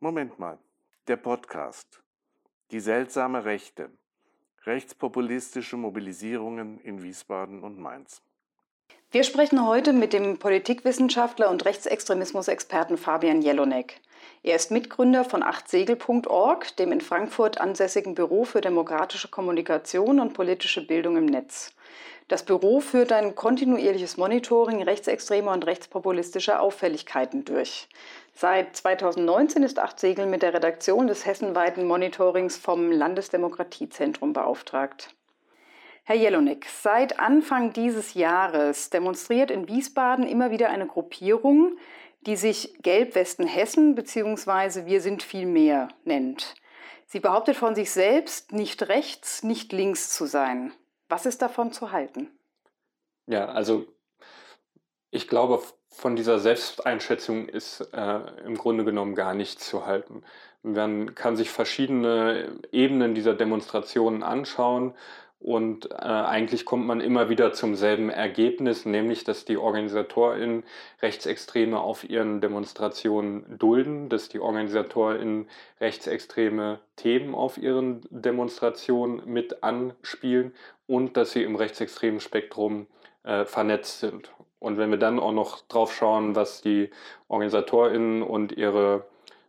Moment mal, der Podcast. Die seltsame Rechte. Rechtspopulistische Mobilisierungen in Wiesbaden und Mainz. Wir sprechen heute mit dem Politikwissenschaftler und Rechtsextremismusexperten Fabian Jelonek. Er ist Mitgründer von achtsegel.org, dem in Frankfurt ansässigen Büro für demokratische Kommunikation und politische Bildung im Netz. Das Büro führt ein kontinuierliches Monitoring rechtsextremer und rechtspopulistischer Auffälligkeiten durch. Seit 2019 ist Acht Segel mit der Redaktion des hessenweiten Monitorings vom Landesdemokratiezentrum beauftragt. Herr Jelonek, seit Anfang dieses Jahres demonstriert in Wiesbaden immer wieder eine Gruppierung, die sich Gelbwesten Hessen bzw. Wir sind viel mehr nennt. Sie behauptet von sich selbst, nicht rechts, nicht links zu sein. Was ist davon zu halten? Ja, also ich glaube, von dieser Selbsteinschätzung ist äh, im Grunde genommen gar nichts zu halten. Man kann sich verschiedene Ebenen dieser Demonstrationen anschauen und äh, eigentlich kommt man immer wieder zum selben Ergebnis, nämlich dass die OrganisatorInnen Rechtsextreme auf ihren Demonstrationen dulden, dass die OrganisatorInnen rechtsextreme Themen auf ihren Demonstrationen mit anspielen und dass sie im rechtsextremen Spektrum äh, vernetzt sind. Und wenn wir dann auch noch drauf schauen, was die OrganisatorInnen und ihre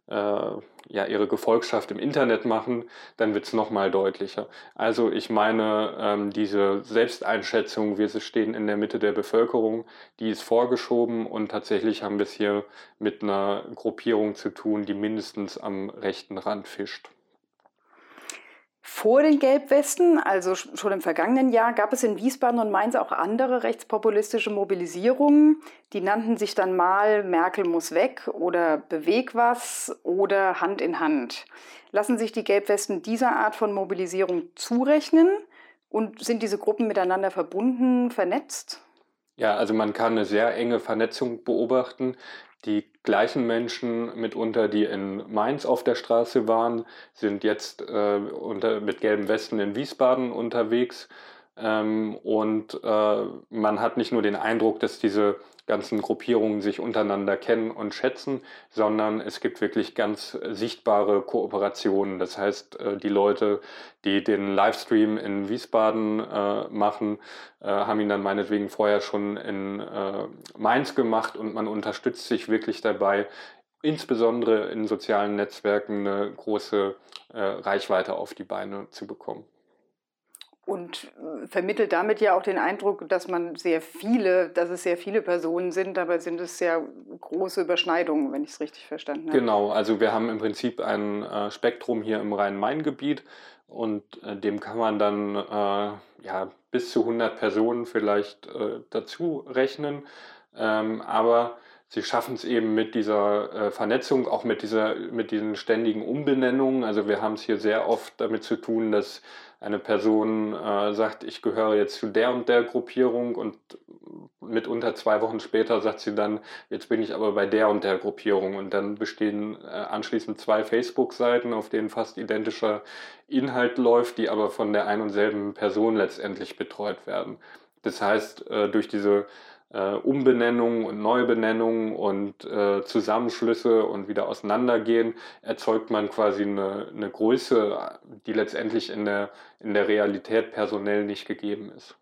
äh, ja, ihre Gefolgschaft im Internet machen, dann wird es nochmal deutlicher. Also ich meine, ähm, diese Selbsteinschätzung, wir stehen in der Mitte der Bevölkerung, die ist vorgeschoben und tatsächlich haben wir es hier mit einer Gruppierung zu tun, die mindestens am rechten Rand fischt. Vor den Gelbwesten, also schon im vergangenen Jahr, gab es in Wiesbaden und Mainz auch andere rechtspopulistische Mobilisierungen. Die nannten sich dann mal Merkel muss weg oder Beweg was oder Hand in Hand. Lassen sich die Gelbwesten dieser Art von Mobilisierung zurechnen und sind diese Gruppen miteinander verbunden, vernetzt? Ja, also man kann eine sehr enge Vernetzung beobachten. Die gleichen Menschen mitunter, die in Mainz auf der Straße waren, sind jetzt äh, unter, mit gelben Westen in Wiesbaden unterwegs. Ähm, und äh, man hat nicht nur den Eindruck, dass diese ganzen Gruppierungen sich untereinander kennen und schätzen, sondern es gibt wirklich ganz sichtbare Kooperationen. Das heißt, äh, die Leute, die den Livestream in Wiesbaden äh, machen, äh, haben ihn dann meinetwegen vorher schon in äh, Mainz gemacht und man unterstützt sich wirklich dabei, insbesondere in sozialen Netzwerken eine große äh, Reichweite auf die Beine zu bekommen und äh, vermittelt damit ja auch den Eindruck, dass man sehr viele, dass es sehr viele Personen sind, dabei sind es sehr große Überschneidungen, wenn ich es richtig verstanden habe. Genau, also wir haben im Prinzip ein äh, Spektrum hier im Rhein-Main-Gebiet und äh, dem kann man dann äh, ja, bis zu 100 Personen vielleicht äh, dazu rechnen, ähm, aber sie schaffen es eben mit dieser äh, Vernetzung, auch mit, dieser, mit diesen ständigen Umbenennungen. Also wir haben es hier sehr oft damit zu tun, dass eine Person äh, sagt, ich gehöre jetzt zu der und der Gruppierung und mitunter zwei Wochen später sagt sie dann, jetzt bin ich aber bei der und der Gruppierung und dann bestehen äh, anschließend zwei Facebook-Seiten, auf denen fast identischer Inhalt läuft, die aber von der ein und selben Person letztendlich betreut werden. Das heißt, äh, durch diese äh, Umbenennungen und Neubenennungen und äh, Zusammenschlüsse und wieder auseinandergehen, erzeugt man quasi eine, eine Größe, die letztendlich in der, in der Realität personell nicht gegeben ist.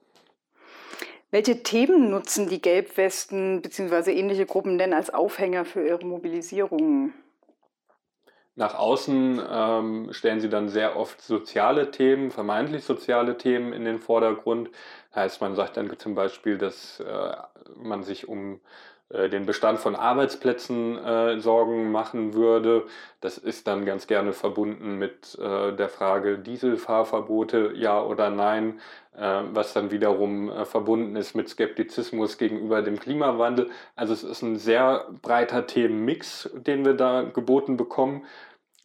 Welche Themen nutzen die Gelbwesten bzw. ähnliche Gruppen denn als Aufhänger für ihre Mobilisierungen? Nach außen ähm, stellen sie dann sehr oft soziale Themen, vermeintlich soziale Themen in den Vordergrund. Heißt, man sagt dann zum Beispiel, dass äh, man sich um den Bestand von Arbeitsplätzen äh, Sorgen machen würde. Das ist dann ganz gerne verbunden mit äh, der Frage Dieselfahrverbote, ja oder nein, äh, was dann wiederum äh, verbunden ist mit Skeptizismus gegenüber dem Klimawandel. Also es ist ein sehr breiter Themenmix, den wir da geboten bekommen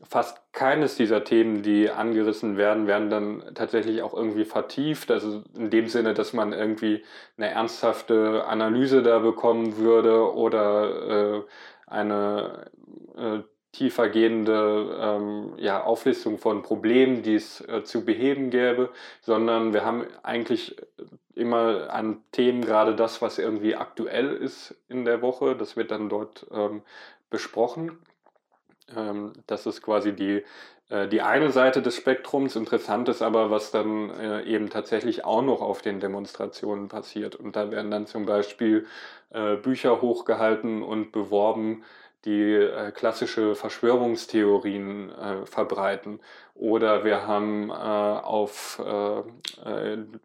fast keines dieser Themen, die angerissen werden, werden dann tatsächlich auch irgendwie vertieft. Also in dem Sinne, dass man irgendwie eine ernsthafte Analyse da bekommen würde oder äh, eine äh, tiefergehende ähm, ja, Auflistung von Problemen, die es äh, zu beheben gäbe, sondern wir haben eigentlich immer an Themen gerade das, was irgendwie aktuell ist in der Woche. Das wird dann dort ähm, besprochen. Ähm, das ist quasi die, äh, die eine Seite des Spektrums. Interessant ist aber, was dann äh, eben tatsächlich auch noch auf den Demonstrationen passiert. Und da werden dann zum Beispiel äh, Bücher hochgehalten und beworben, die klassische Verschwörungstheorien verbreiten. Oder wir haben auf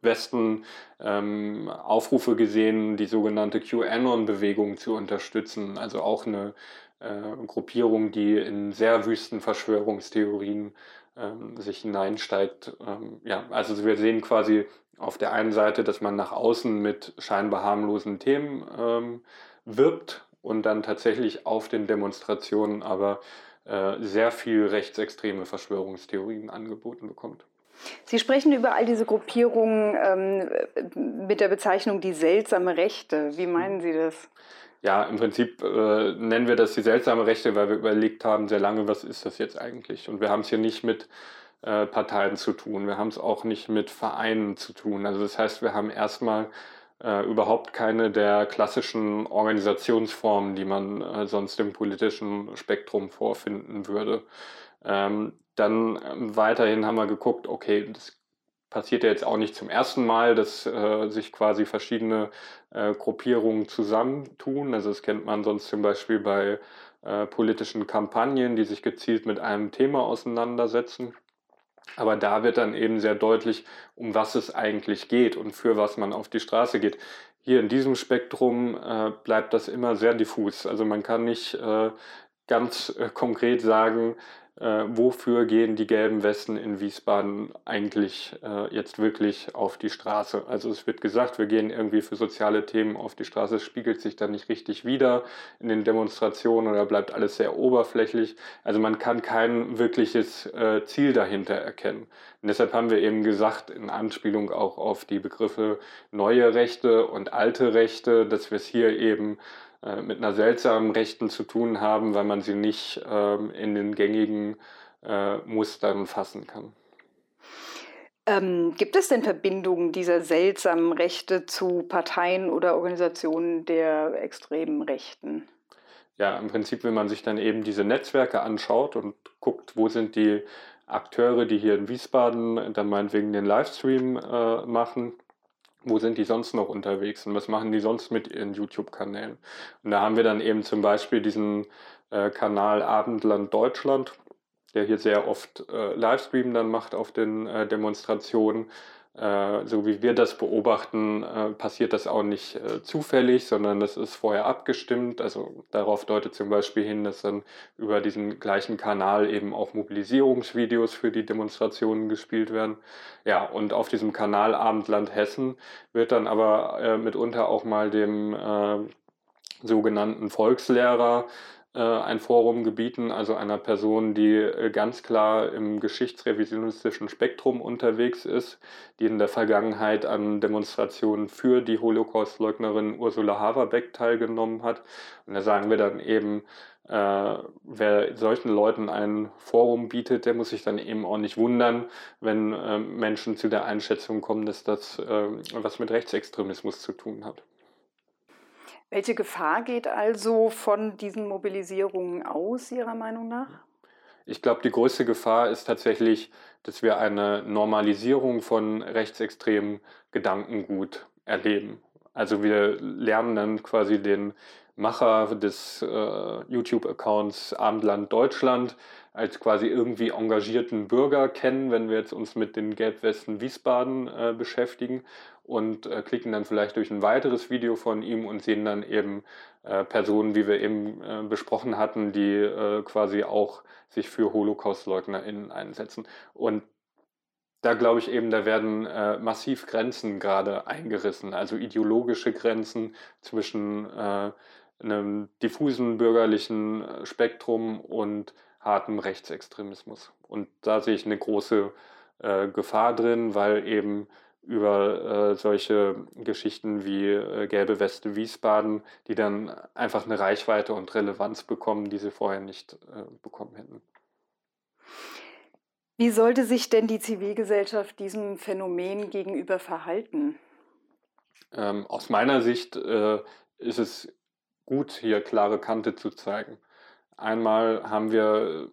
Westen ähm, Aufrufe gesehen, die sogenannte QAnon-Bewegung zu unterstützen. Also auch eine äh, Gruppierung, die in sehr wüsten Verschwörungstheorien ähm, sich hineinsteigt. Ähm, ja, also wir sehen quasi auf der einen Seite, dass man nach außen mit scheinbar harmlosen Themen ähm, wirbt und dann tatsächlich auf den Demonstrationen aber äh, sehr viel rechtsextreme Verschwörungstheorien angeboten bekommt. Sie sprechen über all diese Gruppierungen ähm, mit der Bezeichnung die seltsame Rechte. Wie meinen Sie das? Ja, im Prinzip äh, nennen wir das die seltsame Rechte, weil wir überlegt haben sehr lange, was ist das jetzt eigentlich? Und wir haben es hier nicht mit äh, Parteien zu tun, wir haben es auch nicht mit Vereinen zu tun. Also das heißt, wir haben erstmal äh, überhaupt keine der klassischen Organisationsformen, die man äh, sonst im politischen Spektrum vorfinden würde. Ähm, dann ähm, weiterhin haben wir geguckt, okay, das passiert ja jetzt auch nicht zum ersten Mal, dass äh, sich quasi verschiedene äh, Gruppierungen zusammentun. Also das kennt man sonst zum Beispiel bei äh, politischen Kampagnen, die sich gezielt mit einem Thema auseinandersetzen. Aber da wird dann eben sehr deutlich, um was es eigentlich geht und für was man auf die Straße geht. Hier in diesem Spektrum äh, bleibt das immer sehr diffus. Also man kann nicht äh, ganz äh, konkret sagen, äh, wofür gehen die gelben Westen in Wiesbaden eigentlich äh, jetzt wirklich auf die Straße. Also es wird gesagt, wir gehen irgendwie für soziale Themen auf die Straße, es spiegelt sich dann nicht richtig wieder in den Demonstrationen oder bleibt alles sehr oberflächlich. Also man kann kein wirkliches äh, Ziel dahinter erkennen. Und deshalb haben wir eben gesagt, in Anspielung auch auf die Begriffe neue Rechte und alte Rechte, dass wir es hier eben äh, mit einer seltsamen Rechten zu tun haben, weil man sie nicht ähm, in den gängigen äh, Mustern fassen kann. Ähm, gibt es denn Verbindungen dieser seltsamen Rechte zu Parteien oder Organisationen der extremen Rechten? Ja, im Prinzip, wenn man sich dann eben diese Netzwerke anschaut und guckt, wo sind die Akteure, die hier in Wiesbaden dann meinetwegen den Livestream äh, machen, wo sind die sonst noch unterwegs und was machen die sonst mit ihren YouTube-Kanälen. Und da haben wir dann eben zum Beispiel diesen äh, Kanal Abendland Deutschland, der hier sehr oft äh, Livestream dann macht auf den äh, Demonstrationen so wie wir das beobachten, äh, passiert das auch nicht äh, zufällig, sondern das ist vorher abgestimmt. Also darauf deutet zum Beispiel hin, dass dann über diesen gleichen Kanal eben auch Mobilisierungsvideos für die Demonstrationen gespielt werden. Ja, und auf diesem Kanal Abendland Hessen wird dann aber mitunter auch mal dem sogenannten Volkslehrer äh, ein Forum gebieten, also einer Person, die äh, ganz klar im geschichtsrevisionistischen Spektrum unterwegs ist, die in der Vergangenheit an Demonstrationen für die Holocaustleugnerin Ursula Haverbeck teilgenommen hat. Und da sagen wir dann eben, äh, wer solchen Leuten ein Forum bietet, der muss sich dann eben auch nicht wundern, wenn äh, Menschen zu der Einschätzung kommen, dass das äh, was mit Rechtsextremismus zu tun hat. Welche Gefahr geht also von diesen Mobilisierungen aus, Ihrer Meinung nach? Ich glaube, die größte Gefahr ist tatsächlich, dass wir eine Normalisierung von rechtsextremen Gedankengut erleben. Also wir lernen dann quasi den Macher des äh, YouTube-Accounts Abendland Deutschland als quasi irgendwie engagierten Bürger kennen, wenn wir jetzt uns mit den Gelbwesten Wiesbaden äh, beschäftigen und äh, klicken dann vielleicht durch ein weiteres Video von ihm und sehen dann eben äh, Personen, wie wir eben äh, besprochen hatten, die äh, quasi auch sich für HolocaustleugnerInnen einsetzen. Und da glaube ich eben, da werden äh, massiv Grenzen gerade eingerissen, also ideologische Grenzen zwischen äh, einem diffusen bürgerlichen Spektrum und hartem Rechtsextremismus. Und da sehe ich eine große Gefahr drin, weil eben über äh, solche Geschichten wie äh, Gelbe Weste Wiesbaden, die dann einfach eine Reichweite und Relevanz bekommen, die sie vorher nicht äh, bekommen hätten. Wie sollte sich denn die Zivilgesellschaft diesem Phänomen gegenüber verhalten? Ähm, aus meiner Sicht äh, ist es gut, hier klare Kante zu zeigen. Einmal haben wir,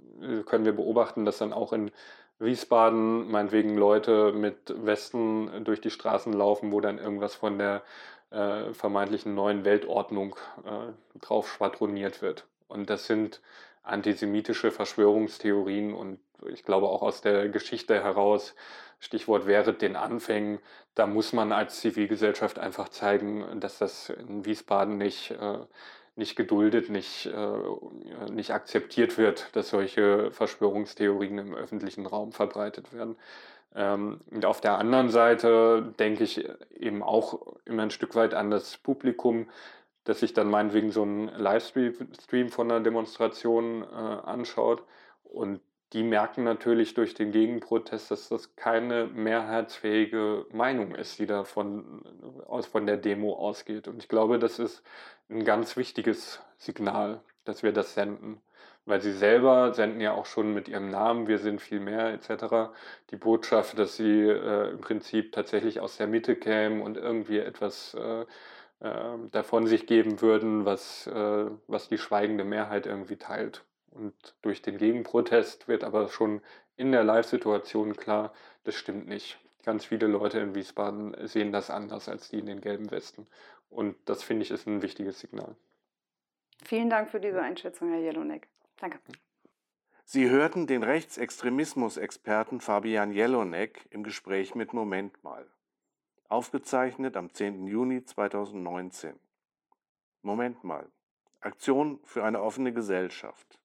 können wir beobachten, dass dann auch in Wiesbaden meinetwegen Leute mit Westen durch die Straßen laufen, wo dann irgendwas von der äh, vermeintlichen neuen Weltordnung äh, drauf schwadroniert wird. Und das sind antisemitische Verschwörungstheorien und ich glaube auch aus der Geschichte heraus, Stichwort wäre den Anfängen, da muss man als Zivilgesellschaft einfach zeigen, dass das in Wiesbaden nicht, äh, nicht geduldet, nicht, äh, nicht akzeptiert wird, dass solche Verschwörungstheorien im öffentlichen Raum verbreitet werden. Ähm, und auf der anderen Seite denke ich eben auch immer ein Stück weit an das Publikum, das sich dann meinetwegen so einen Livestream von einer Demonstration äh, anschaut. Und die merken natürlich durch den Gegenprotest, dass das keine mehrheitsfähige Meinung ist, die da von, aus, von der Demo ausgeht. Und ich glaube, das ist ein ganz wichtiges Signal, dass wir das senden. Weil sie selber senden ja auch schon mit ihrem Namen, wir sind viel mehr etc. die Botschaft, dass sie äh, im Prinzip tatsächlich aus der Mitte kämen und irgendwie etwas äh, äh, davon sich geben würden, was, äh, was die schweigende Mehrheit irgendwie teilt. Und durch den Gegenprotest wird aber schon in der Live-Situation klar, das stimmt nicht. Ganz viele Leute in Wiesbaden sehen das anders als die in den gelben Westen. Und das finde ich ist ein wichtiges Signal. Vielen Dank für diese Einschätzung, Herr Jelonek. Danke. Sie hörten den Rechtsextremismus-Experten Fabian Jelonek im Gespräch mit Moment mal. Aufgezeichnet am 10. Juni 2019. Moment mal. Aktion für eine offene Gesellschaft.